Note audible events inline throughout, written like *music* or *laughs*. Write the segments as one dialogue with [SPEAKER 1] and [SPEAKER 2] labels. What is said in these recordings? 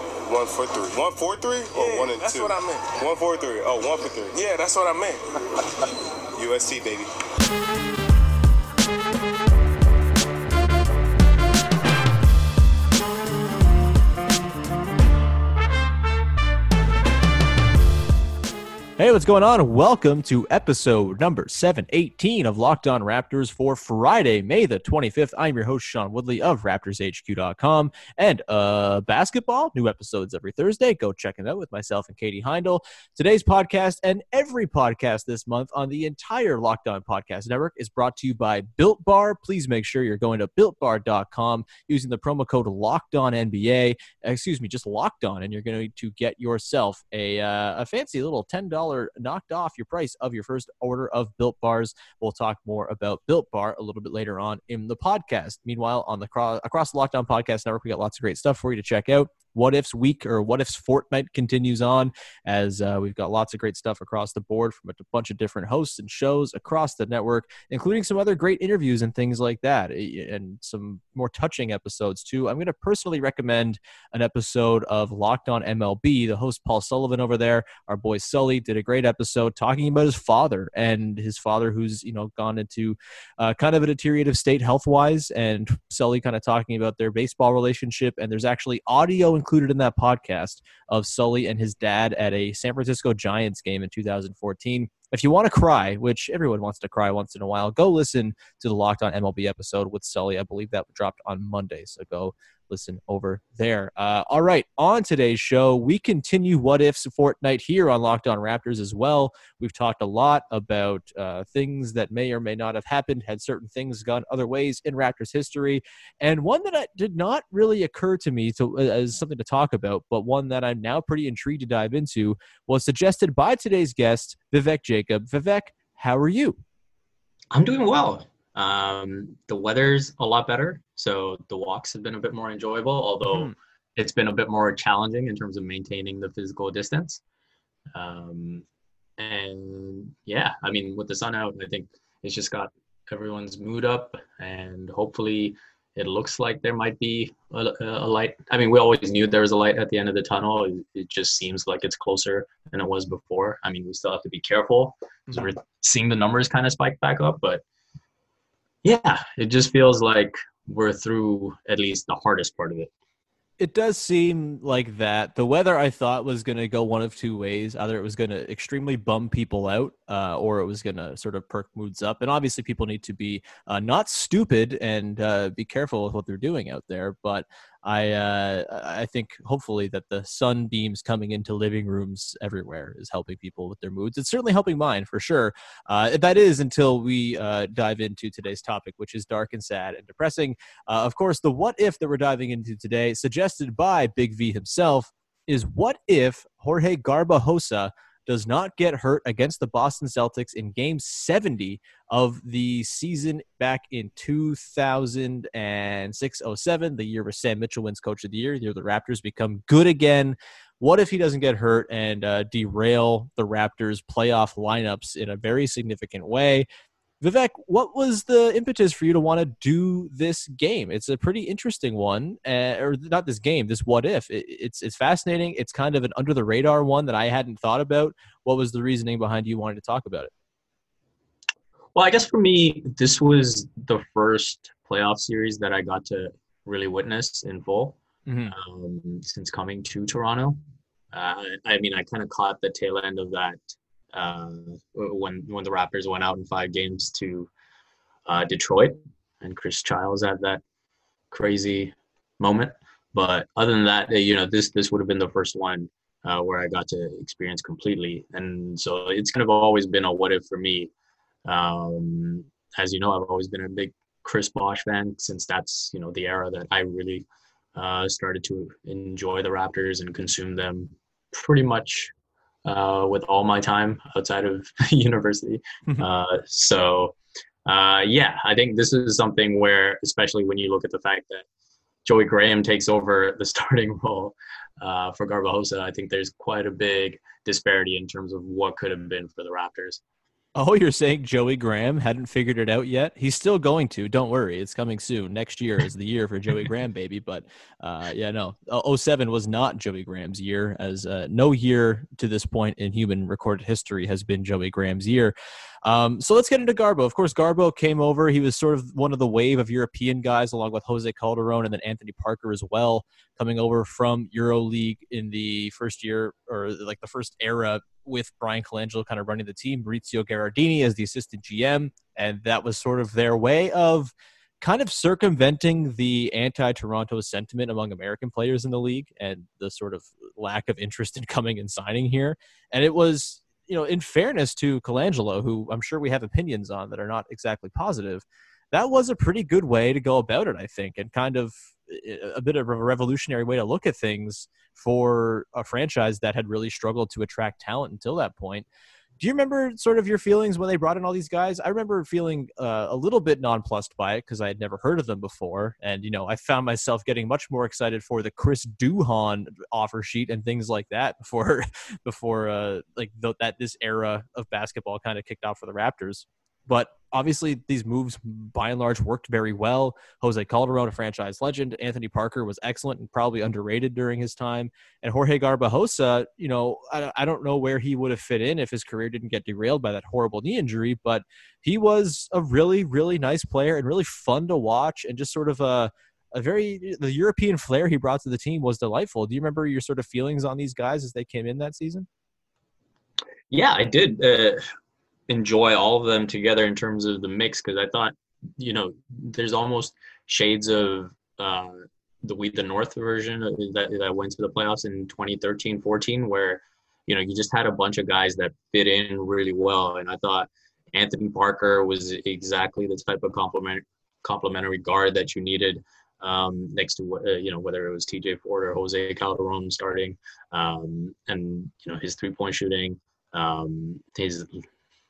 [SPEAKER 1] One for three. One for three or
[SPEAKER 2] Yeah,
[SPEAKER 1] one and
[SPEAKER 2] that's
[SPEAKER 1] two?
[SPEAKER 2] what I meant.
[SPEAKER 1] One for three. Oh, one for three.
[SPEAKER 2] Yeah, that's what I meant. *laughs*
[SPEAKER 1] USC, baby.
[SPEAKER 3] What's going on? Welcome to episode number 718 of Locked On Raptors for Friday, May the 25th. I'm your host, Sean Woodley of RaptorsHQ.com. And uh, basketball, new episodes every Thursday. Go check it out with myself and Katie Heindl. Today's podcast and every podcast this month on the entire Locked On Podcast Network is brought to you by Built Bar. Please make sure you're going to BuiltBar.com using the promo code Locked On NBA. Excuse me, just Locked On, and you're going to get yourself a, uh, a fancy little $10 knocked off your price of your first order of Built Bars. We'll talk more about Built Bar a little bit later on in the podcast. Meanwhile, on the cro- across the Locked On Podcast Network, we got lots of great stuff for you to check out. What Ifs week or What Ifs fortnight continues on as uh, we've got lots of great stuff across the board from a bunch of different hosts and shows across the network, including some other great interviews and things like that, and some more touching episodes too. I'm going to personally recommend an episode of Locked On MLB. The host Paul Sullivan over there, our boy Sully, did a great episode talking about his father and his father, who's you know gone into uh, kind of a deteriorative state health wise, and Sully kind of talking about their baseball relationship. And there's actually audio included in that podcast of Sully and his dad at a San Francisco Giants game in 2014. If you want to cry, which everyone wants to cry once in a while, go listen to the Locked On MLB episode with Sully. I believe that dropped on Monday. So go listen over there. Uh, all right, on today's show, we continue What Ifs Fortnight here on Locked On Raptors as well. We've talked a lot about uh, things that may or may not have happened, had certain things gone other ways in Raptors history, and one that did not really occur to me to, as something to talk about, but one that I'm now pretty intrigued to dive into was suggested by today's guest, Vivek Jacob. Vivek, how are you?
[SPEAKER 4] I'm doing well. Um, the weather's a lot better, so the walks have been a bit more enjoyable, although
[SPEAKER 3] Hmm.
[SPEAKER 4] it's been a bit more challenging in terms of maintaining the physical distance. Um, and yeah, I mean, with the sun out, I think it's just got everyone's mood up, and hopefully, it looks like there might be a, a light. I mean, we always knew there was a light at the end of the tunnel. It, it just seems like it's closer than it was before. I mean, we still have to be careful because we're seeing the numbers kind of spike back up, but yeah, it just feels like we're through at least the hardest part of it.
[SPEAKER 3] It does seem like that. The weather I thought was going to go one of two ways. Either it was going to extremely bum people out, uh, or it was going to sort of perk moods up. And obviously, people need to be uh, not stupid and uh, be careful with what they're doing out there. But I, uh, I think hopefully that the sunbeams coming into living rooms everywhere is helping people with their moods. It's certainly helping mine for sure. Uh, that is until we uh, dive into today's topic, which is dark and sad and depressing. Uh, of course, the what if that we're diving into today, suggested by Big V himself, is what if Jorge Garbajosa does not get hurt against the Boston Celtics in game 70 of the season back in 2006 07, the year where Sam Mitchell wins Coach of the Year, the year the Raptors become good again. What if he doesn't get hurt and uh, derail the Raptors' playoff lineups in a very significant way? Vivek, what was the impetus for you to want to do this game? It's a pretty interesting one, uh, or not this game, this what if. It, it's it's fascinating. It's kind of an under the radar one that I hadn't thought about. What was the reasoning behind you wanting to talk about it?
[SPEAKER 4] Well, I guess for me, this was the first playoff series that I got to really witness in full
[SPEAKER 3] Mhm.
[SPEAKER 4] um, since coming to Toronto. uh, I mean, I kind of caught the tail end of that uh, when when the Raptors went out in five games to uh, Detroit, and Chris Childs had that crazy moment. But other than that, you know, this this would have been the first one uh, where I got to experience completely, and so it's kind of always been a what if for me. Um, as you know, I've always been a big Chris Bosh fan since that's you know the era that I really uh, started to enjoy the Raptors and consume them pretty much uh, with all my time outside of *laughs* university. Mm-hmm. uh, so uh, yeah, I think this is something where, especially when you look at the fact that Joey Graham takes over *laughs* the starting role uh, for Garbajosa, I think there's quite a big disparity in terms of what could have been for the Raptors.
[SPEAKER 3] Oh, you're saying Joey Graham hadn't figured it out yet? He's still going to. Don't worry, it's coming soon. Next year is the year for Joey *laughs* Graham, baby. But uh, yeah, no, 07 was not Joey Graham's year, as uh, no year to this point in human recorded history has been Joey Graham's year. Um, so let's get into Garbo. Of course, Garbo came over. He was sort of one of the wave of European guys, along with Jose Calderon and then Anthony Parker as well, coming over from EuroLeague in the first year or like the first era with Bryan Colangelo kind of running the team, Maurizio Gherardini as the assistant GM, and that was sort of their way of kind of circumventing the anti-Toronto sentiment among American players in the league and the sort of lack of interest in *laughs* coming and signing here. And it was you know, in fairness to Colangelo, who I'm sure we have opinions on that are not exactly positive, that was a pretty good way to go about it, I think, and kind of a bit of a revolutionary way to look at things for a franchise that had really struggled to attract talent until that point do you remember sort of your feelings when they brought in all these guys? I remember feeling uh, a little bit nonplussed by it because I had never heard of them before, and you know I found myself getting much more excited for the Chris Duhon offer sheet and things like that *laughs* before before uh, like that this era of basketball kind of kicked off for the Raptors. But obviously, these moves by and large worked very well. Jose Calderon, a franchise legend. Anthony Parker was excellent and probably underrated during his time. And Jorge Garbajosa, you know, I, I don't know where he would have fit in if his career didn't get derailed by that horrible knee injury, but he was a really, really nice player and really fun to watch and just sort of a a very the European flair he brought to the team was delightful. Do you remember your sort of feelings on these guys as they came in that season?
[SPEAKER 4] Yeah, I did. Uh, enjoy all of them together in terms of the mix because I thought, you know, there's almost shades of uh, the We the North version that that went to the playoffs in 2013, 14, where you know you just had a bunch of guys that fit in really well, and I thought Anthony Parker was exactly the type of complement complementary guard that you needed. Um, next to uh, you know whether it was TJ Ford or Jose Calderon starting, um, and you know his three point shooting, um, his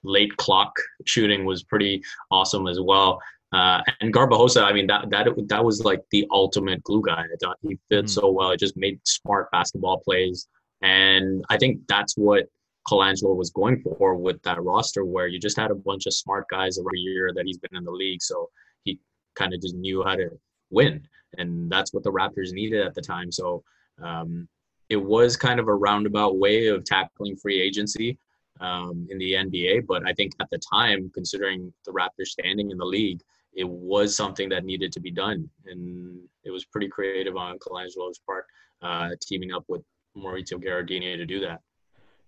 [SPEAKER 4] late clock shooting was pretty awesome as well. Uh, and Garbajosa, I mean, that that that was like the ultimate glue guy. I thought he fit mm. so well. It just made smart basketball plays, and I think that's what Colangelo was going for with that roster, where you just had a bunch of smart guys every year that he's been in the league. So he kind of just knew how to win, and that's what the Raptors needed at the time. So um, it was kind of a roundabout way of tackling free agency um, in the NBA. But I think at the time, considering the Raptors standing in the league, it was something that needed to be done, and it was pretty creative on Colangelo's part, uh, teaming up with Maurizio Gherardini to do that.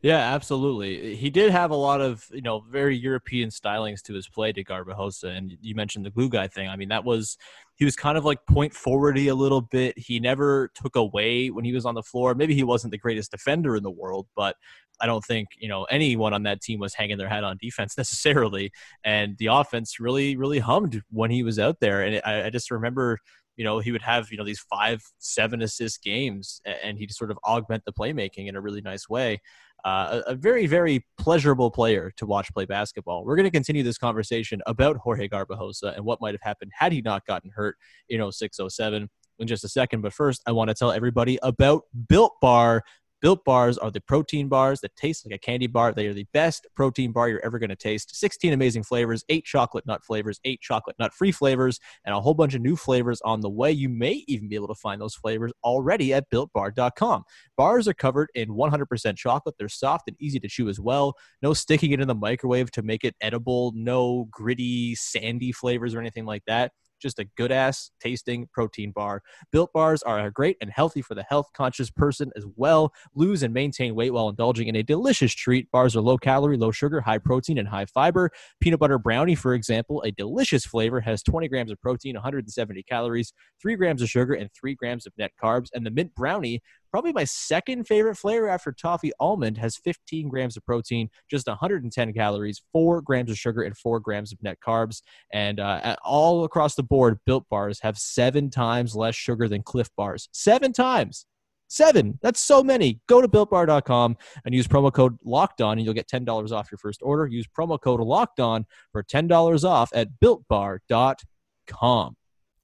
[SPEAKER 3] Yeah, absolutely. He did have a lot of, you know, very European stylings to his play to Garbajosa. And you mentioned the glue guy thing. I mean, that was, he was kind of like point forwardy a little bit. He never took away when he was on the floor. Maybe he wasn't the greatest defender in the world, but I don't think, you know, anyone on that team was hanging their hat on defense *laughs* necessarily. And the offense really, really hummed when he was out there. And I, I just remember you know, he would have, you know, these five, seven assist games and he'd sort of augment the playmaking in a really nice way. Uh, a, very, very pleasurable player to watch play basketball. We're going to continue this conversation about Jorge Garbajosa and what might have happened had he not gotten hurt in 06 07 in just a second. But first, I want to tell everybody about Built Bar. Built bars are the protein bars that taste like a candy bar. They are the best protein bar you're ever going to taste. 16 amazing flavors, eight chocolate nut flavors, eight chocolate nut free flavors, and a whole bunch of new flavors on the way. You may even be able to find those flavors already at builtbar.com. Bars are covered in 100% chocolate. They're soft and easy to chew as well. No sticking it in the microwave to make it edible. No gritty, sandy flavors or anything like that just a good ass tasting protein bar. Built bars are great and healthy for the health conscious person as well. Lose and maintain weight while indulging in a delicious treat. Bars are low calorie, low sugar, high protein, and high fiber. Peanut butter brownie, for example, a delicious flavor, has 20 grams of protein, 170 calories, 3 grams of sugar, and 3 grams of net carbs. And the mint brownie probably my second favorite flavor after toffee almond has 15 grams of protein just 110 calories 4 grams of sugar and 4 grams of net carbs and uh, all across the board built bars have seven times less sugar than Clif bars seven times Seven. That's so many. Go to builtbar.com and use promo code locked on, and you'll get $10 off your first order. Use promo code locked on for $10 off at builtbar.com.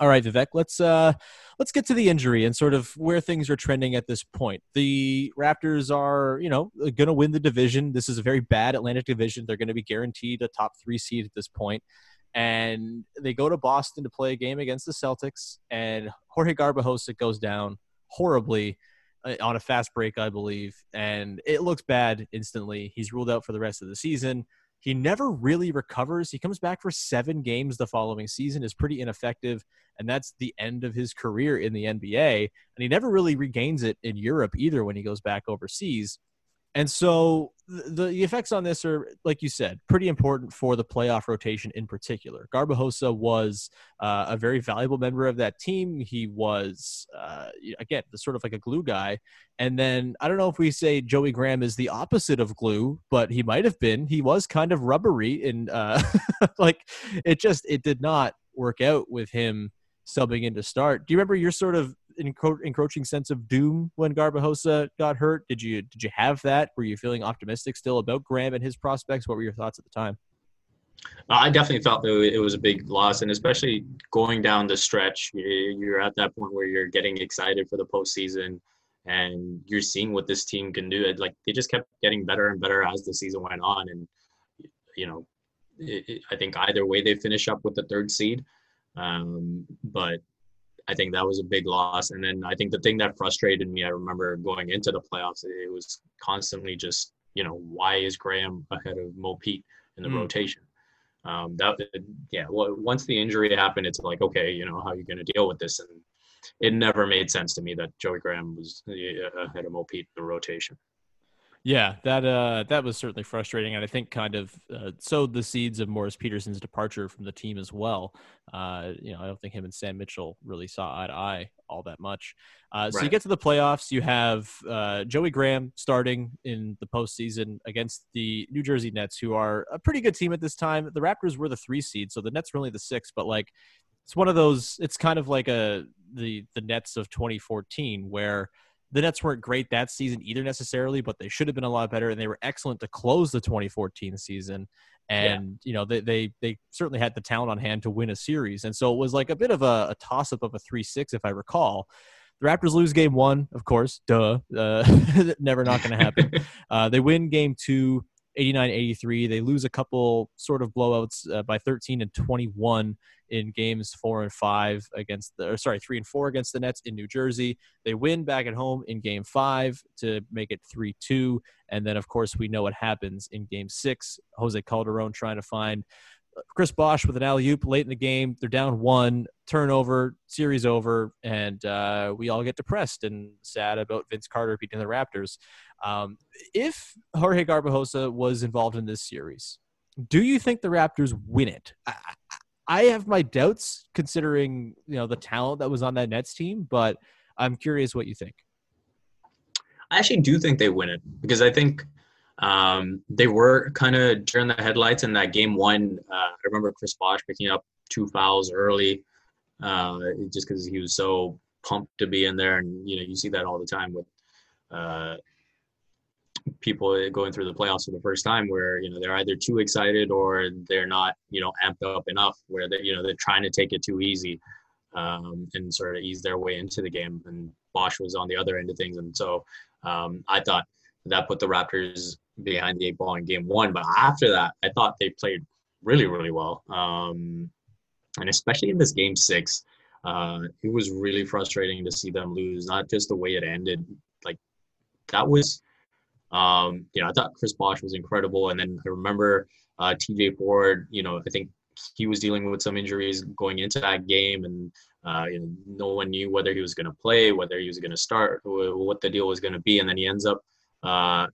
[SPEAKER 3] All right, Vivek, let's uh let's get to the injury and sort of where things are trending at this point. The Raptors are, you know, going to win the division. This is a very bad Atlantic division. They're going to be guaranteed a top 3 seed at this point. And they go to Boston to play a game against the Celtics and Jorge Garbajosa goes down horribly uh, on a fast break, I believe, and it looks bad instantly. He's ruled out for the rest of the season. He never really recovers. He comes back for seven games the following season, is pretty ineffective, and that's the end of his career in the NBA. And he never really regains it in Europe either when he goes back overseas. And so the, the effects on this are, like you said, pretty important for the playoff rotation in particular. Garbajosa was uh, a very valuable member of that team. He was, uh, again, the sort of like a glue guy. And then I don't know if we say Joey Graham is the opposite of glue, but he might have been. He was kind of rubbery and uh, *laughs* like it just it did not work out with him subbing in to start. Do you remember your sort of encro- encroaching sense of doom when Garbajosa got hurt? Did you did you have that? Were you feeling optimistic still about Graham and his prospects? What were your thoughts at the time?
[SPEAKER 4] I definitely felt that it was a big loss, and especially going down the stretch, you're at that point where you're getting excited for the postseason, and you're seeing what this team can do. Like they just kept getting better and better as the season went on, and you know, it, it, I think either way they finish up with the third seed. Um, but I think that was a big loss. And then I think the thing that frustrated me, I remember going into the playoffs, it was constantly just, you know, why is Graham ahead of Mo Pete in the mm. rotation? Um, that yeah. Well, once the injury happened, it's like okay, you know, how are you going to deal with this? And it never made sense to me that Joey Graham was uh, ahead of Mo Pete in the rotation.
[SPEAKER 3] Yeah, that uh, that was certainly frustrating, and I think kind of uh, sowed the seeds of Morris Peterson's departure from the team as well. Uh, you know, I don't think him and Sam Mitchell really saw eye to eye all that much. Uh, so right. you get to the playoffs, you have uh, Joey Graham starting in the postseason against the New Jersey Nets, who are a pretty good team at this time. The Raptors were the three seed, so the Nets were only the six, but like it's one of those. It's kind of like a the the Nets of 2014 where the Nets weren't great that season either necessarily, but they should have been a lot better, and they were excellent to close the 2014 season. And yeah. you know they, they they certainly had the talent on hand to win a series, and so it was like a bit of a, a toss up of a three six if I recall. The Raptors lose game one, of course, duh, uh, *laughs* never not going to happen. *laughs* uh, they win game two. 89 83. They lose a couple sort of blowouts uh, by 13 and 21 in games four and five against the, or sorry, three and four against the Nets in New Jersey. They win back at home in game five to make it 3 2. And then, of course, we know what happens in game six. Jose Calderon trying to find Chris Bosh with an alley oop late in the game. They're down one, turnover, series over, and uh, we all get depressed and sad about Vince Carter beating the Raptors. Um, if Jorge Garbajosa was involved in this series, do you think the Raptors win it? I, I have my doubts considering you know the talent that was on that Nets team, but I'm curious what you think.
[SPEAKER 4] I actually do think they win it because I think um, they were kind of during the headlights in that game one. Uh, I remember Chris Bosh picking up two fouls early, uh, just because he was so pumped to be in there, and you know you see that all the time with uh, people going through the playoffs for the first time where you know they're either too excited or they're not you know amped up enough where they you know they're trying to take it too easy um, and sort of ease their way into the game. And Bosh was on the other end of things. And so um, I thought that put the Raptors behind the eight ball in game one but after that I thought they played really really well um, and especially in this game six uh, it was really frustrating to see them lose not just the way it ended like that was um, you know, I thought Chris Bosh was incredible. And then I remember uh, TJ Ford, you know, I think he was dealing with some injuries going into that game and uh, you know, no one knew whether he was going to play, whether he was going to start, what the deal was going to be. And then he ends up uh,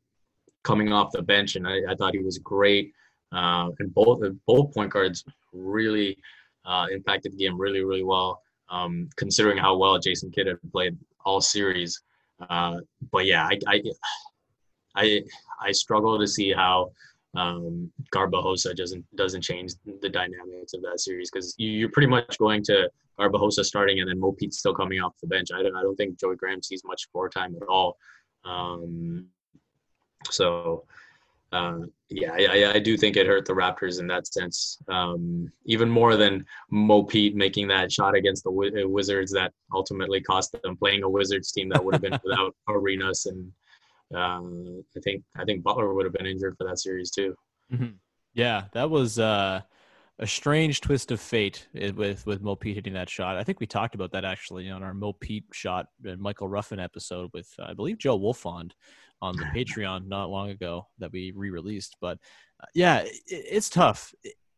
[SPEAKER 4] coming off the bench, and I, I thought he was great. Uh, and both both point guards really uh, impacted the game really, really well, um, considering how well Jason Kidd had played all series. Uh, but yeah, I, I I I struggle to see how um, Garbajosa doesn't doesn't change the dynamics of that series because you're pretty much going to Garbajosa starting and then Mo Pete still coming off the bench. I don't I don't think Joey Graham sees much floor time at all. Um, so uh, yeah, I, I, do think it hurt the Raptors in that sense, um, even more than Mo Pete making that shot against the Wizards that ultimately cost them playing a Wizards team that would have been *laughs* without Arenas and um, I think I think Butler would have been injured for that series too.
[SPEAKER 3] Mm-hmm. Yeah, that was uh, a strange twist of fate with with Mo Pete hitting that shot. I think we talked about that actually on our Mo Pete shot and Michael Ruffin episode with uh, I believe Joe Wolfond on the Patreon not long ago that we re-released. But uh, yeah, it, it's tough.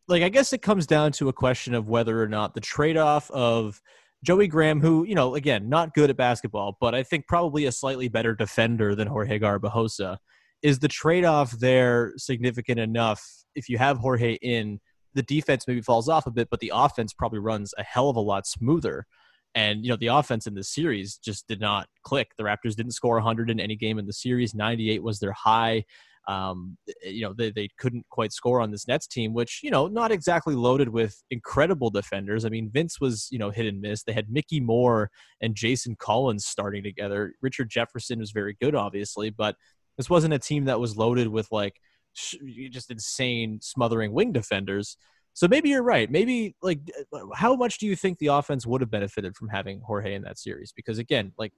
[SPEAKER 3] Like I guess it comes down to a question of whether or not the trade-off of Joey Graham, who, you know, again, not good at basketball, but I think probably a slightly better defender than Jorge Garbajosa. Is the trade off there significant enough? If you have Jorge in, the defense maybe falls off a bit, but the offense probably runs a hell of a lot smoother. And, you know, the offense in this series just did not click. The Raptors didn't score 100 in any game in the series. 98 was their high. Um, eh, you know, they, they couldn't quite score on this Nets team, which, you know, not exactly loaded with incredible defenders. I mean, Vince was, you know, hit and miss. They had Mikki Moore and Jason Collins starting together. Richard Jefferson was very good, obviously, but this wasn't a team that was loaded with like just insane smothering wing defenders. So maybe you're right. Maybe like how much do you think the offense would have benefited from having Jorge in that series? Because again, like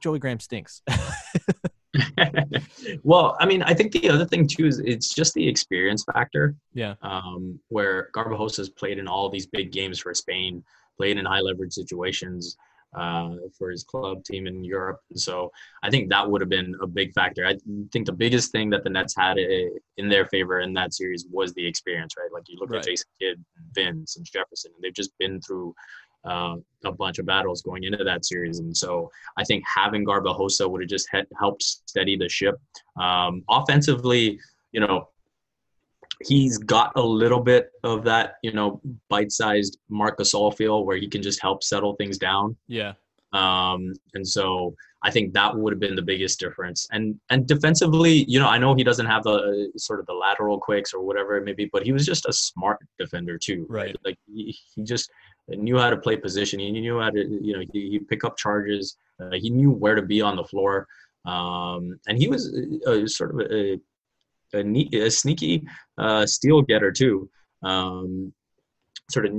[SPEAKER 3] Joey Graham stinks. *laughs*
[SPEAKER 4] well, I mean, I think the other thing too is it's just the experience factor.
[SPEAKER 3] Yeah.
[SPEAKER 4] Um, where Garbajosa has played in all these big games for Spain, played in high leverage situations uh, for his club team in Europe. So I think that would have been a big factor. I think the biggest thing that the Nets had in their favor in that series was the experience, right? Like you look right. at Jason Kidd, Vince, and Jefferson, and they've just been through uh, a bunch of battles going into that series. And so I think having Garbajosa would have just helped steady the ship. Um, offensively, you know, he's got a little bit of that, you know, bite-sized Marc Gasol feel where he can just help settle things down.
[SPEAKER 3] Yeah.
[SPEAKER 4] Um, and so I think that would have been the biggest difference. And and defensively, you know, I know he doesn't have the uh, sort of the lateral quicks or whatever it may be, but he was just a smart defender too.
[SPEAKER 3] Right. right?
[SPEAKER 4] Like he, he just knew how to play position. He knew how to, you know, he, he pick up charges. Uh, he knew where to be on the floor. Um, and he was uh, sort of a, a, a sneaky uh, steal getter too. Um, sort of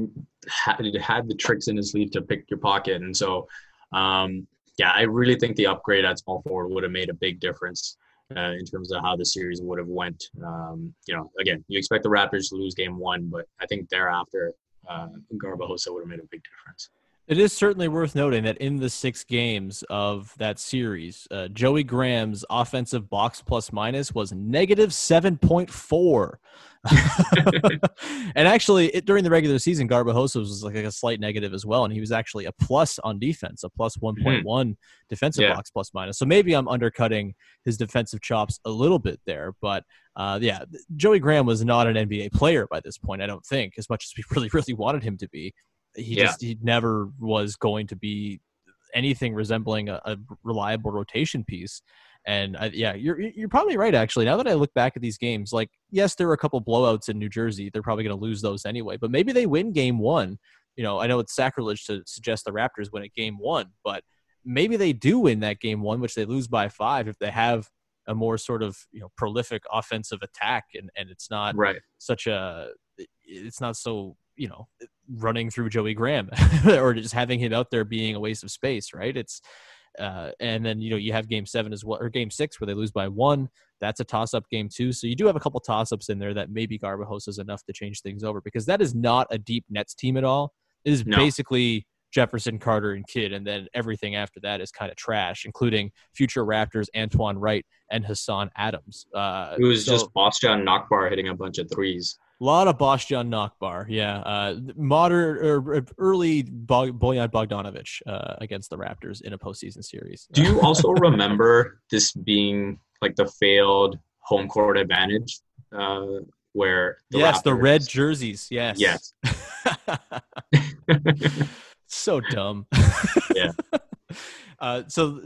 [SPEAKER 4] had, had the tricks in his sleeve to pick your pocket. And so, um, yeah, I really think the upgrade at small forward would have made a big difference. Uh, in terms of how the series would have went, um, you know, again, you expect the Raptors to lose game one, but I think thereafter uh, Garbajosa would have made a big difference.
[SPEAKER 3] It is certainly worth noting that in the six games of that series, uh, Joey Graham's offensive box plus minus was negative 7.4. *laughs* and actually, it, during the regular season, Garbajosa was like a slight negative as well. And he was actually a plus on defense, a plus 1.1 mm-hmm. defensive yeah. box plus minus. So maybe I'm undercutting his defensive chops a little bit there. But uh, yeah, Joey Graham was not an NBA player by this point, I don't think, as much as we *laughs* really, really wanted him to be he yeah. just he never was going to be anything resembling a, a reliable rotation piece. And I, yeah, you're you're probably right. Actually, now that I look back at these games, like yes, there were a couple blowouts in New Jersey. They're probably going to lose those anyway. But maybe they win Game One. You know, I know it's sacrilege to suggest the Raptors win at Game One, but maybe they do win that Game One, which they lose by five if they have a more sort of you know prolific offensive attack, and and it's not
[SPEAKER 4] right.
[SPEAKER 3] such a it's not so you know running through Joey Graham *laughs* or just having him out there being a waste of space, right? It's uh, and then you know you have game seven as well or game six where they lose by one. That's a toss up game too. So you do have a couple toss ups in there that maybe Garbajosa is enough to change things over because that is not a deep Nets team at all. It is
[SPEAKER 4] No.
[SPEAKER 3] basically Jefferson, Carter, and Kidd, and then everything after that is kind of trash, including future Raptors Antoine Wright and Hassan Adams. Uh,
[SPEAKER 4] It was
[SPEAKER 3] so-
[SPEAKER 4] just Bostjan Nachbar hitting a bunch of threes.
[SPEAKER 3] A lot of Bostjan Nachbar, yeah. Uh, modern or early Bog- Bojan Bogdanovic uh, against the Raptors in a postseason series.
[SPEAKER 4] Do you *laughs* also remember this being like the failed home court advantage, uh, where the
[SPEAKER 3] yes, the red jerseys. Yes.
[SPEAKER 4] Yes. *laughs* *laughs*
[SPEAKER 3] so dumb.
[SPEAKER 4] Yeah.
[SPEAKER 3] Uh, so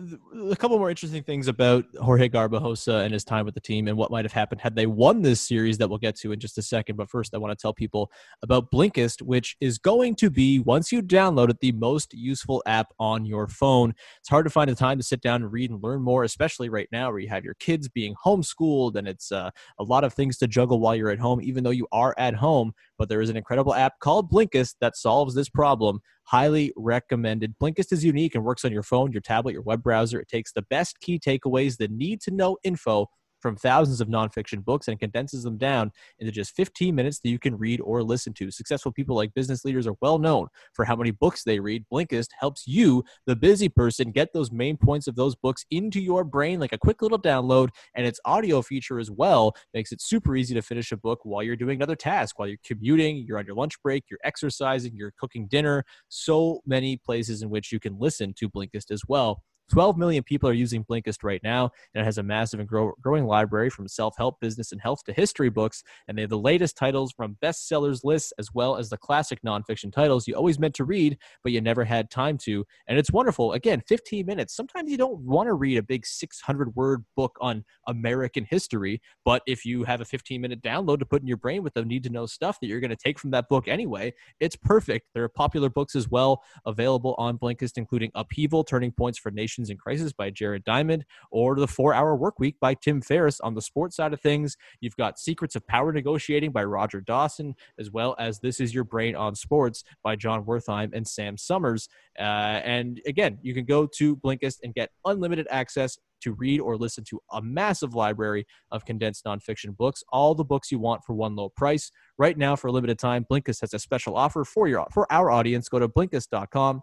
[SPEAKER 3] a couple more interesting things about Jorge Garbajosa and his time with the team and what might have happened had they won this series that we'll get to in just a second. But first, I want to tell people about Blinkist, which is going to be once you download it, the most useful app on your phone. It's hard to find the time to sit down and read and learn more, especially right now where you have your kids being homeschooled and it's uh, a lot of things to juggle while you're at home, even though you are at home. But there is an incredible app called Blinkist that solves this problem. Highly recommended. Blinkist is unique and works on your phone, your tablet, your web browser. It takes the best key takeaways, the need to know info from thousands of nonfiction books and condenses them down into just 15 minutes that you can read or listen to. Successful people like business leaders are well known for how many books they read. Blinkist helps you, the busy person, get those main points of those books into your brain like a quick little download. And its audio feature as well makes it super easy to finish a book while you're doing another task, while you're commuting, you're on your lunch break, you're exercising, you're cooking dinner. So many places in which you can listen to Blinkist as well. 12 million people are using Blinkist right now, and it has a massive and grow, growing library from self help, business, and health to history books. And they have the latest titles from bestsellers lists as well as the classic nonfiction titles you always meant to read, but you never had time to. And it's wonderful. Again, 15 minutes. Sometimes you don't want to read a big 600 word book on American history, but if you have a 15 minute download to put in your brain with the need to know stuff that you're going to take from that book anyway, it's perfect. There are popular books as well available on Blinkist, including Upheaval Turning Points for Nations in Crisis by Jared Diamond, or The Four Hour Work Week by Tim Ferriss on the sports side of things. You've got Secrets of Power Negotiating by Roger Dawson, as well as This Is Your Brain on Sports by Jon Wertheim and Sam Sommers. Uh, and again, you can go to Blinkist and get unlimited access to read or listen to a massive library of condensed nonfiction books, all the books you want for one low price. Right now, for a limited time, Blinkist has a special offer for your for our audience. Go to blinkist.com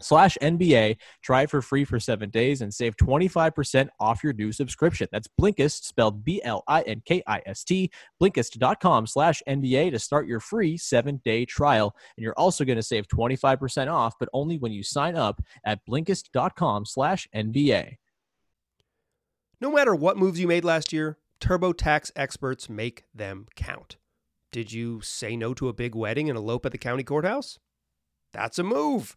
[SPEAKER 3] slash NBA. Try it for free for seven days and save 25% off your new subscription. That's Blinkist, spelled B-L-I-N-K-I-S-T, blinkist.com slash NBA to start your free seven-day trial. And you're also going to save 25% off, but only when you sign up at blinkist.com slash NBA.
[SPEAKER 5] No matter what moves you made last year, TurboTax experts make them count. Did you say no to a big wedding and elope at the county courthouse? That's a move.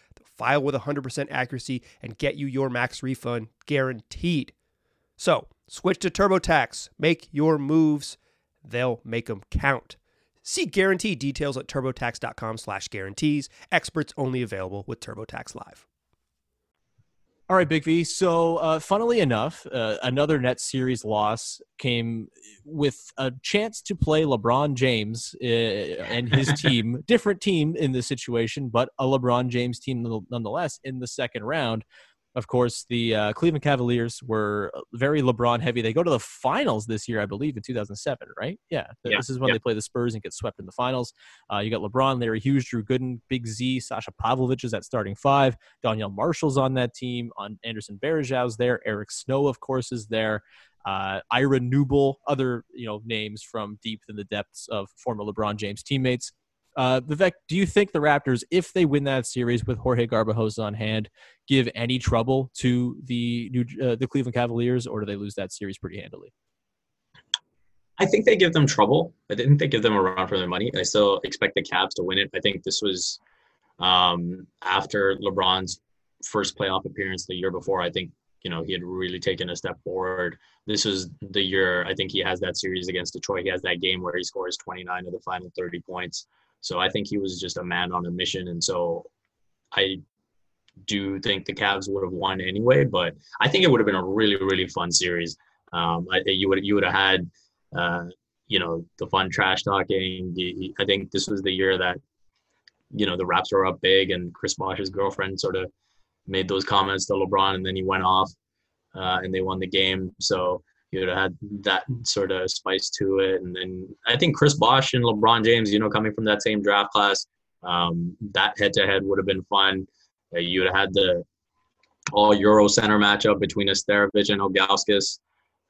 [SPEAKER 5] File with 100% accuracy and get you your max refund guaranteed. So, switch to TurboTax. Make your moves. They'll make them count. See guarantee details at turbotax.com slash guarantees. Experts only available with TurboTax Live.
[SPEAKER 3] All right, Big V. So, uh, funnily enough, uh, another net series loss came with a chance to play LeBron James uh, and his *laughs* team, different team in this situation, but a LeBron James team nonetheless in the second round. Of course, the uh, Cleveland Cavaliers were very LeBron heavy. They go to the finals this year, I believe, in 2007, right? Yeah.
[SPEAKER 4] Yeah,
[SPEAKER 3] This is when
[SPEAKER 4] yeah.
[SPEAKER 3] they play the Spurs and get swept in the finals. Uh, you got LeBron, Larry Hughes, Drew Gooden, Big Z, Sasha Pavlovic is at starting five. Donyell Marshall's on that team. On Anderson Varejao's there. Eric Snow, of course, is there. Uh, Ira Newble, other you know names from deep in the depths of former LeBron James teammates. Uh, Vivek, do you think the Raptors, if they win that series with Jorge Garbajosa on hand, give any trouble to the New, uh, the Cleveland Cavaliers, or do they lose that series pretty handily?
[SPEAKER 4] I think they give them trouble. I didn't think they give them a run for their money. I still expect the Cavs to win it. I think this was um, after LeBron's first playoff appearance the year before. I think you know he had really taken a step forward. This was the year I think he has that series against Detroit. He has that game where he scores 29 of the final 30 points. So I think he was just a man on a mission, and so I do think the Cavs would have won anyway. But I think it would have been a really really fun series. Um, I, you would you would have had uh, you know, the fun trash talking. I think this was the year that, you know, the Raps were up big and Chris Bosh's girlfriend sort of made those comments to LeBron and then he went off uh, and they won the game. So you would have had that sort of spice to it. And then I think Chris Bosh and LeBron James, you know, coming from that same draft class, um, that head to head would have been fun. Uh, you would have had the all Euro center matchup between Nesterovic and Ilgauskas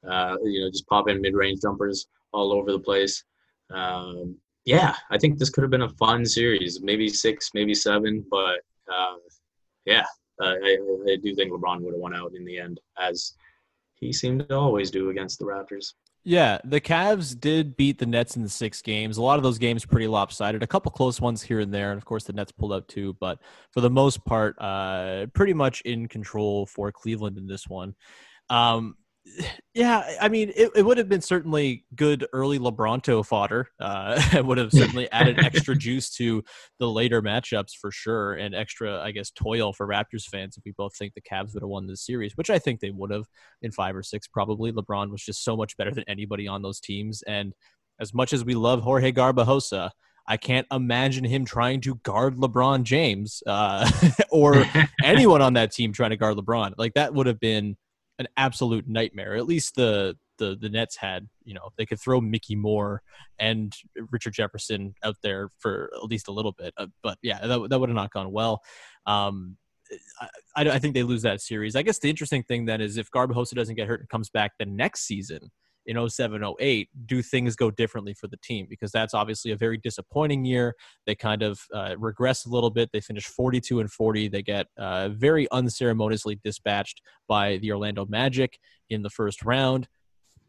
[SPEAKER 4] uh, you know, just popping mid-range jumpers all over the place. Um, yeah, I think this could have been a fun series, maybe six, maybe seven, but uh, yeah, I, I do think LeBron would have won out in the end, as he seemed to always do against the Raptors.
[SPEAKER 3] Yeah, the Cavs did beat the Nets in the six games. A lot of those games pretty lopsided. A couple close ones here and there, and of course the Nets pulled out too. But for the most part, uh, pretty much in control for Cleveland in this one. Um, yeah, I mean, it, it would have been certainly good early Lebronto fodder. Uh, *laughs* it would have certainly added extra *laughs* juice to the later matchups for sure, and extra, I guess, toil for Raptors fans if we both think the Cavs would have won this series, which I think they would have in five or six probably. LeBron was just so much better than anybody on those teams, and as much as we love Jorge Garbajosa, I can't imagine him trying to guard LeBron James uh, *laughs* or anyone on that team trying to guard LeBron. Like that would have been an absolute nightmare. At least the the the Nets had, you know, they could throw Mikki Moore and Richard Jefferson out there for at least a little bit. Uh, but yeah, that that would have not gone well. Um, I, I, think they lose that series. I guess the interesting thing then is if Garbajosa doesn't get hurt and comes back the next season, in 07 08 do things go differently for the team? Because that's obviously a very disappointing year. They kind of uh, regress a little bit. They finish 42 and 40 they get uh, very unceremoniously dispatched by the orlando magic in the first round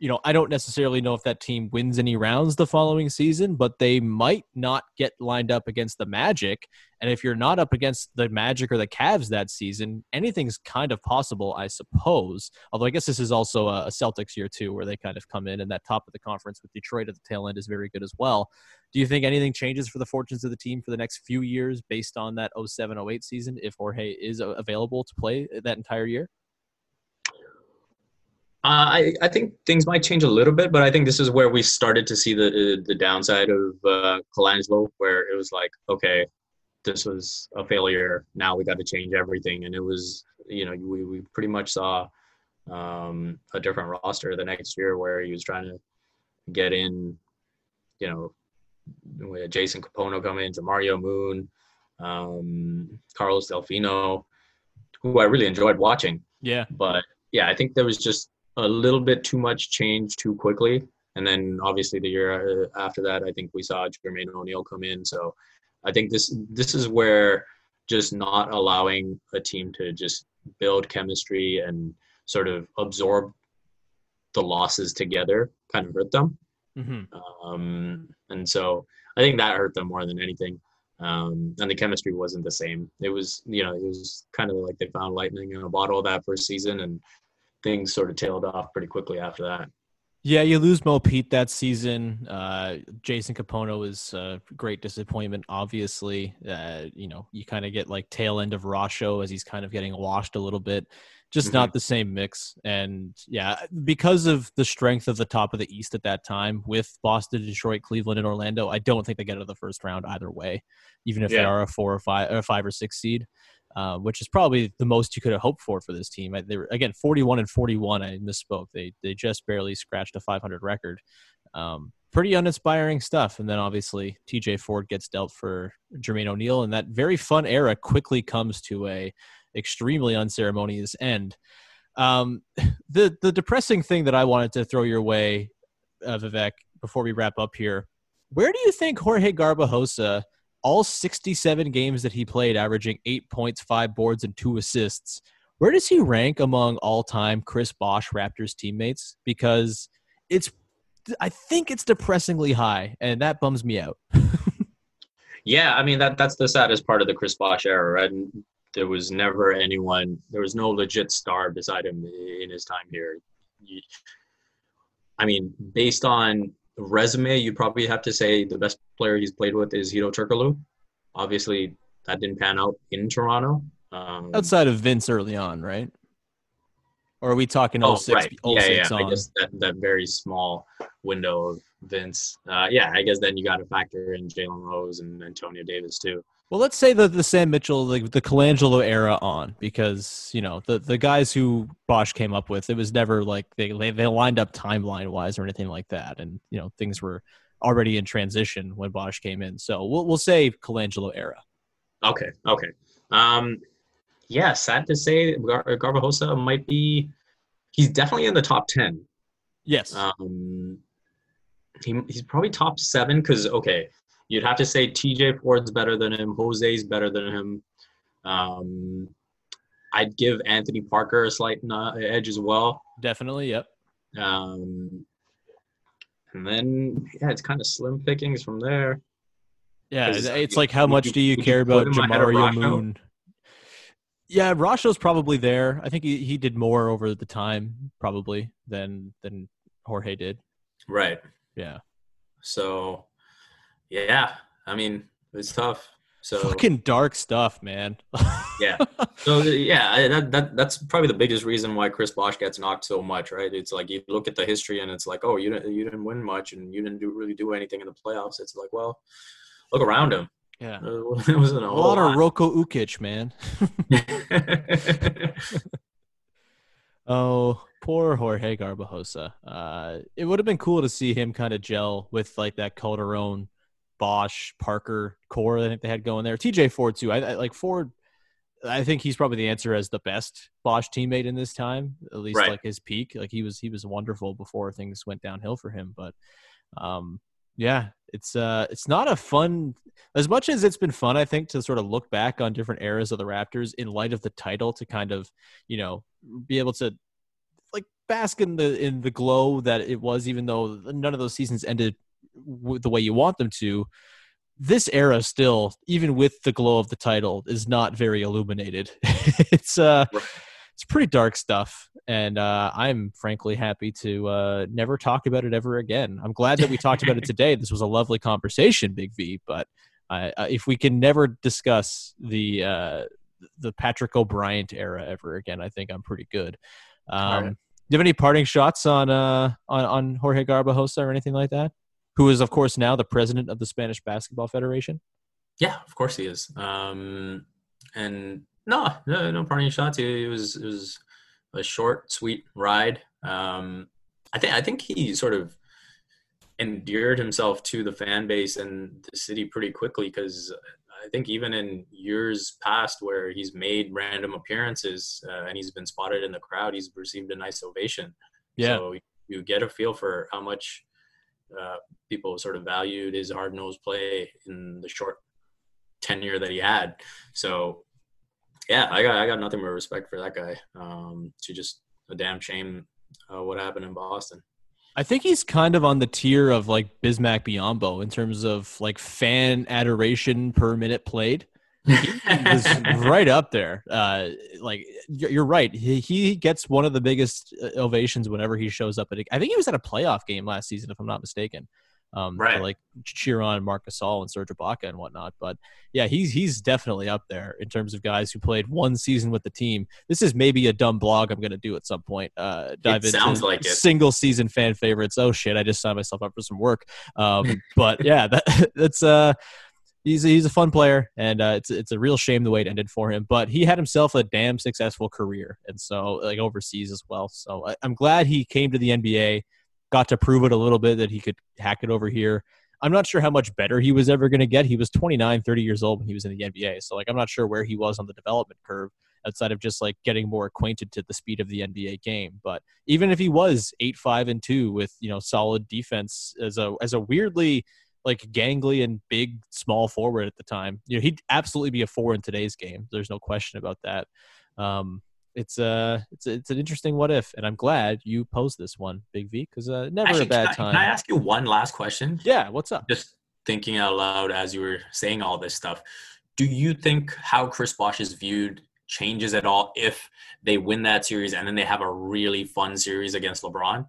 [SPEAKER 3] you know, I don't necessarily know if that team wins any rounds the following season, but they might not get lined up against the Magic. And if you're not up against the Magic or the Cavs that season, anything's kind of possible, I suppose. Although I guess this is also a Celtics year too, where they kind of come in and that top of the conference with Detroit at the tail end is very good as well. Do you think anything changes for the fortunes of the team for the next few years based on that 07 08 season if Jorge is available to play that entire year?
[SPEAKER 4] Uh, I, I think things might change a little bit, but I think this is where we started to see the uh, the downside of uh, Colangelo, where it was like, okay, this was a failure. Now we got to change everything, and it was, you know, we, we pretty much saw um, a different roster the next year where he was trying to get in, you know, with Jason Kapono come in, Jamario Moon, um, Carlos Delfino, who I really enjoyed watching.
[SPEAKER 3] Yeah,
[SPEAKER 4] but yeah, I think there was just a little bit too much change too quickly. And then obviously the year uh, after that, I think we saw Jermaine O'Neal come in. So I think this this is where just not allowing a team to just build chemistry and sort of absorb the losses together kind of hurt them. Mm-hmm. Um, and so I think that hurt them more than anything. Um, and the chemistry wasn't the same. It was, you know, it was kind of like they found lightning in a bottle that first season, and things sort of tailed off pretty quickly after that.
[SPEAKER 3] Yeah, you lose Mo Pete that season. Uh, Jason Kapono is a great disappointment, obviously. Uh, you know, you kind of get like tail end of Rasho as he's kind of getting washed a little bit. Just mm-hmm. not the same mix. And yeah, because of the strength of the top of the East at that time with Boston, Detroit, Cleveland, and Orlando, I don't think they get out of the first round either way, even if yeah. they are a four or five or five or six seed. Uh, which is probably the most you could have hoped for for this team. They were again 41 and 41. I misspoke. They they just barely scratched a 500 record. Um, pretty uninspiring stuff. And then obviously TJ Ford gets dealt for Jermaine O'Neal, and that very fun era quickly comes to a extremely unceremonious end. Um, *laughs* the the depressing thing that I wanted to throw your way, uh, Vivek, before we wrap up here, where do you think Jorge Garbajosa all 67 games that he played, averaging eight points, five boards, and two assists. Where does he rank among all time Chris Bosh Raptors teammates? Because it's I think it's depressingly high, and that bums me out. *laughs*
[SPEAKER 4] yeah, I mean that that's the saddest part of the Chris Bosh era, right? And there was never anyone, there was no legit star beside him in his time here. I mean, based on resume, you probably have to say the best player he's played with is Hedo Turkoglu. Obviously, that didn't pan out in Toronto. Um,
[SPEAKER 3] Outside of Vince early on, right? Or are we talking
[SPEAKER 4] oh,
[SPEAKER 3] 06,
[SPEAKER 4] right.
[SPEAKER 3] 06
[SPEAKER 4] yeah, yeah.
[SPEAKER 3] on?
[SPEAKER 4] I guess that, that very small window of Vince. Uh, yeah, I guess then you got to factor in Jalen Rose and Antonio Davis too.
[SPEAKER 3] Well, let's say the the Sam Mitchell, like the Colangelo era on, because you know the the guys who Bosh came up with, it was never like they they, they lined up timeline wise or anything like that, and you know things were already in transition when Bosh came in. So we'll we'll say Colangelo era.
[SPEAKER 4] Okay, okay. Um, yeah, sad to say, Gar- Garbajosa might be. He's definitely in the top ten.
[SPEAKER 3] Yes.
[SPEAKER 4] Um, he, he's probably top seven because okay, you'd have to say T.J. Ford's better than him, Jose's better than him. Um, I'd give Anthony Parker a slight edge as well.
[SPEAKER 3] Definitely, yep.
[SPEAKER 4] Um, and then yeah, it's kind of slim pickings from there.
[SPEAKER 3] Yeah, it's like how much do you care about Jamario Moon? Yeah, Rasho's probably there. I think he, he did more over the time probably than than Jorge did.
[SPEAKER 4] Right.
[SPEAKER 3] Yeah.
[SPEAKER 4] So, yeah, I mean it's tough. So
[SPEAKER 3] fucking dark stuff, man.
[SPEAKER 4] yeah. *laughs* So yeah, that, that that's probably the biggest reason why Chris Bosh gets knocked so much, right? It's like you look at the history and it's like, oh, you didn't you didn't win much and you didn't do really do anything in the playoffs. It's like, well, look around him.
[SPEAKER 3] Yeah, *laughs*
[SPEAKER 4] it wasn't a,
[SPEAKER 3] a lot, lot of Roko Ukic, man. *laughs* oh, poor Jorge Garbajosa. Uh, it would have been cool to see him kind of gel with like that Calderon, Bosh, Parker core. I think they had going there. TJ Ford too. I, I like Ford. I think he's probably the answer as the best Bosh teammate in this time, at least
[SPEAKER 4] right.
[SPEAKER 3] like his peak. Like he was, he was wonderful before things went downhill for him. But um, yeah, it's uh it's not a fun as much as it's been fun, I think, to sort of look back on different eras of the Raptors in light of the title to kind of, you know, be able to like bask in the in the glow that it was, even though none of those seasons ended the way you want them to. This era still, even with the glow of the title, is not very illuminated. *laughs* it's uh it's pretty dark stuff and uh, i'm frankly happy to uh, never talk about it ever again i'm glad that we talked about it *laughs* today this was a lovely conversation big v but uh, if we can never discuss the uh, the patrick o'bryant era ever again i think i'm pretty good um, right. do you have any parting shots on uh on, on jorge garbajosa or anything like that who is of course now the president of the spanish basketball federation
[SPEAKER 4] yeah of course he is um and no, no, no parting shots. It was it was a short, sweet ride. Um, I think I think he sort of endeared himself to the fan base and the city pretty quickly because I think even in years past where he's made random appearances uh, and he's been spotted in the crowd, he's received a nice ovation.
[SPEAKER 3] Yeah.
[SPEAKER 4] So you get a feel for how much uh, people sort of valued his hard nosed play in the short tenure that he had. So yeah, I got I got nothing but respect for that guy. Um, to just a damn shame uh, what happened in Boston.
[SPEAKER 3] I think he's kind of on the tier of like Bismack Biyombo in terms of like fan adoration per minute played. Was *laughs* right up there. Uh, like you're right. He, he gets one of the biggest uh, ovations whenever he shows up at. A, I think he was at a playoff game last season, if I'm not mistaken um,
[SPEAKER 4] right.
[SPEAKER 3] like cheer on Marc Gasol and Serge Ibaka and whatnot. But yeah, he's he's definitely up there in terms of guys who played one season with the team. This is maybe a dumb blog I'm going to do at some point. Uh, dive
[SPEAKER 4] it
[SPEAKER 3] into
[SPEAKER 4] like it.
[SPEAKER 3] single season fan favorites. Oh shit, I just signed myself up for some work. Um, but yeah, that, *laughs* that's uh. He's a, he's a fun player, and uh, it's it's a real shame the way it ended for him. But he had himself a damn successful career, and so like overseas as well. So I, I'm glad he came to the NBA got to prove it a little bit that he could hack it over here. I'm not sure how much better he was ever going to get. He was 29, 30 years old when he was in the NBA. So, like, I'm not sure where he was on the development curve outside of just like getting more acquainted to the speed of the NBA game. But even if he was 8, 5, and 2 with, you know, solid defense as a, as a weirdly like gangly and big small forward at the time, you know, he'd absolutely be a four in today's game. There's no question about that. Um, it's uh it's it's an interesting what if, and I'm glad you posed this one, Big V, because uh, never
[SPEAKER 4] Actually,
[SPEAKER 3] a bad
[SPEAKER 4] can I,
[SPEAKER 3] time.
[SPEAKER 4] Can I ask you one last question?
[SPEAKER 3] Yeah, what's up?
[SPEAKER 4] Just thinking out loud as you were saying all this stuff. Do you think how Chris Bosh is viewed changes at all if they win that series and then they have a really fun series against LeBron?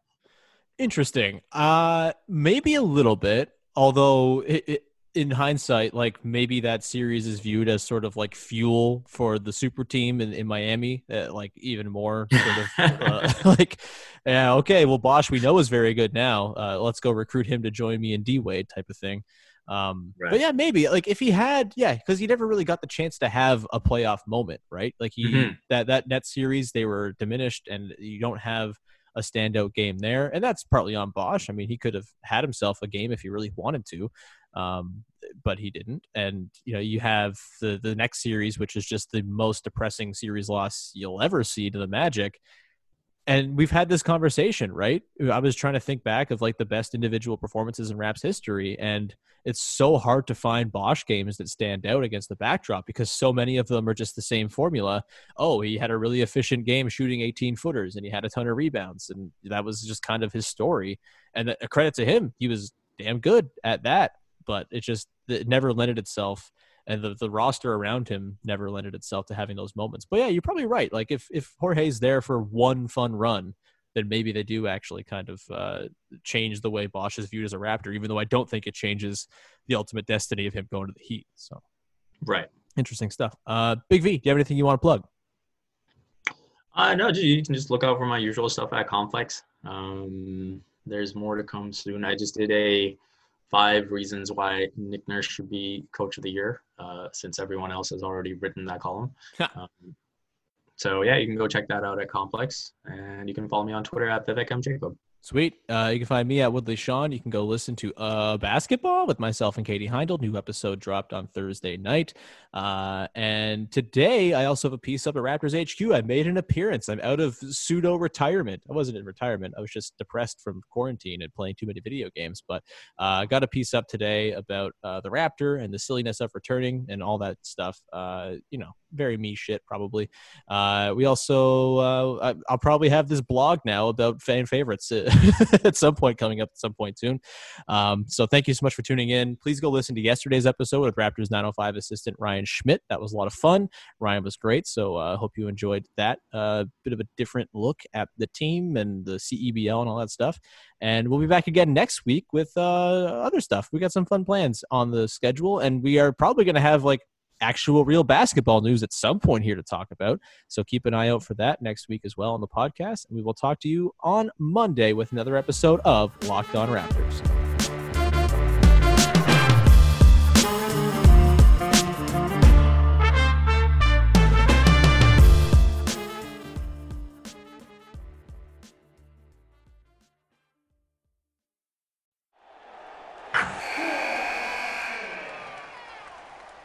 [SPEAKER 3] Interesting. Uh, maybe a little bit. Although it, it, in hindsight, like maybe that series is viewed as sort of like fuel for the super team in, in Miami, uh, like even more *laughs* sort of uh, *laughs* like, yeah, okay, well, Bosh we know is very good now. Uh, let's go recruit him to join me in D Wade type of thing. Um,
[SPEAKER 4] Right.
[SPEAKER 3] But yeah, maybe like if he had, yeah, because he never really got the chance to have a playoff moment, right? Like he
[SPEAKER 4] Mhm.
[SPEAKER 3] that that net series they were diminished, and you don't have a standout game there, and that's partly on Bosh. I mean, he could have had himself a game if he really wanted to, um, but he didn't. And you know, you have the the next series, which is just the most depressing series loss you'll ever see to the Magic. And we've had this conversation, right? I was trying to think back of like the best individual performances in Raps history, and it's so hard to find Bosh games that stand out against the backdrop because so many of them are just the same formula. Oh, he had a really efficient game shooting 18 footers and he had a ton of rebounds, and that was just kind of his story. And a credit to him, he was damn good at that, but it just it never lended itself. And the, the roster around him never lended itself to having those moments. But yeah, you're probably right. Like if if Jorge's there for one fun run, then maybe they do actually kind of uh, change the way Bosh is viewed as a Raptor, even though I don't think it changes the ultimate destiny of him going to the Heat. So
[SPEAKER 4] Right.
[SPEAKER 3] interesting stuff. Uh, Big V, do you have anything you want to plug?
[SPEAKER 4] Uh, no, you can just look out for my usual stuff at Complex. Um, there's more to come soon. I just did a five reasons why Nick Nurse should be coach of the year, uh, since everyone else has already written that column. *laughs* um, so yeah, you can go check that out at Complex, and you can follow me on Twitter at Vivek M Jacob.
[SPEAKER 3] Sweet. Uh, you can find me at Woodley Sean. You can go listen to uh, Basketball with myself and Katie Heindl. New episode dropped on Thursday night. Uh, and today, I also have a piece up at Raptors HQ. I made an appearance. I'm out of pseudo retirement. I wasn't in retirement. I was just depressed from quarantine and playing too many video games. But uh, I got a piece up today about uh, the Raptor and the silliness of returning and all that stuff. Uh, you know, very me shit, probably. We also, I'll probably have this blog now about fan favorites *laughs* *laughs* at some point coming up at some point soon. Um, so thank you so much for tuning in. Please go listen to yesterday's episode with Raptors 905 assistant Ryan Schmidt. That was a lot of fun. Ryan was great. So I uh, hope you enjoyed that. Uh, bit of a different look at the team and the CEBL and all that stuff. And we'll be back again next week with uh, other stuff. We got some fun plans on the schedule, and we are probably going to have like actual real basketball news at some point here to talk about. So keep an eye out for that next week as well on the podcast. And we will talk to you on Monday with another episode of Locked On Raptors.